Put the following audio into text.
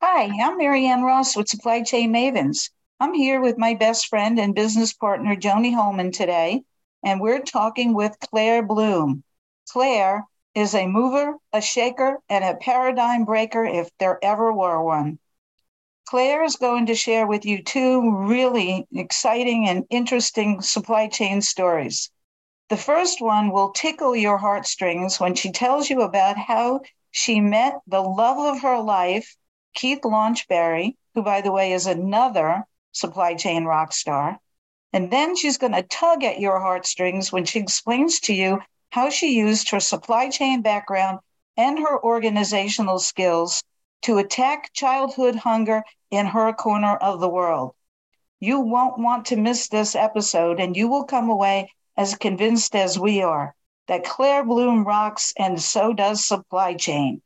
Hi, I'm Marianne Ross with Supply Chain Mavens. I'm here with my best friend and business partner, Joni Holman, today, and we're talking with Claire Bloom. Claire is a mover, a shaker, and a paradigm breaker if there ever were one. Claire is going to share with you two really exciting and interesting supply chain stories. The first one will tickle your heartstrings when she tells you about how she met the love of her life Keith Launchberry, who, by the way, is another supply chain rock star. And then she's going to tug at your heartstrings when she explains to you how she used her supply chain background and her organizational skills to attack childhood hunger in her corner of the world. You won't want to miss this episode, and you will come away as convinced as we are that Claire Bloom rocks and so does supply chain.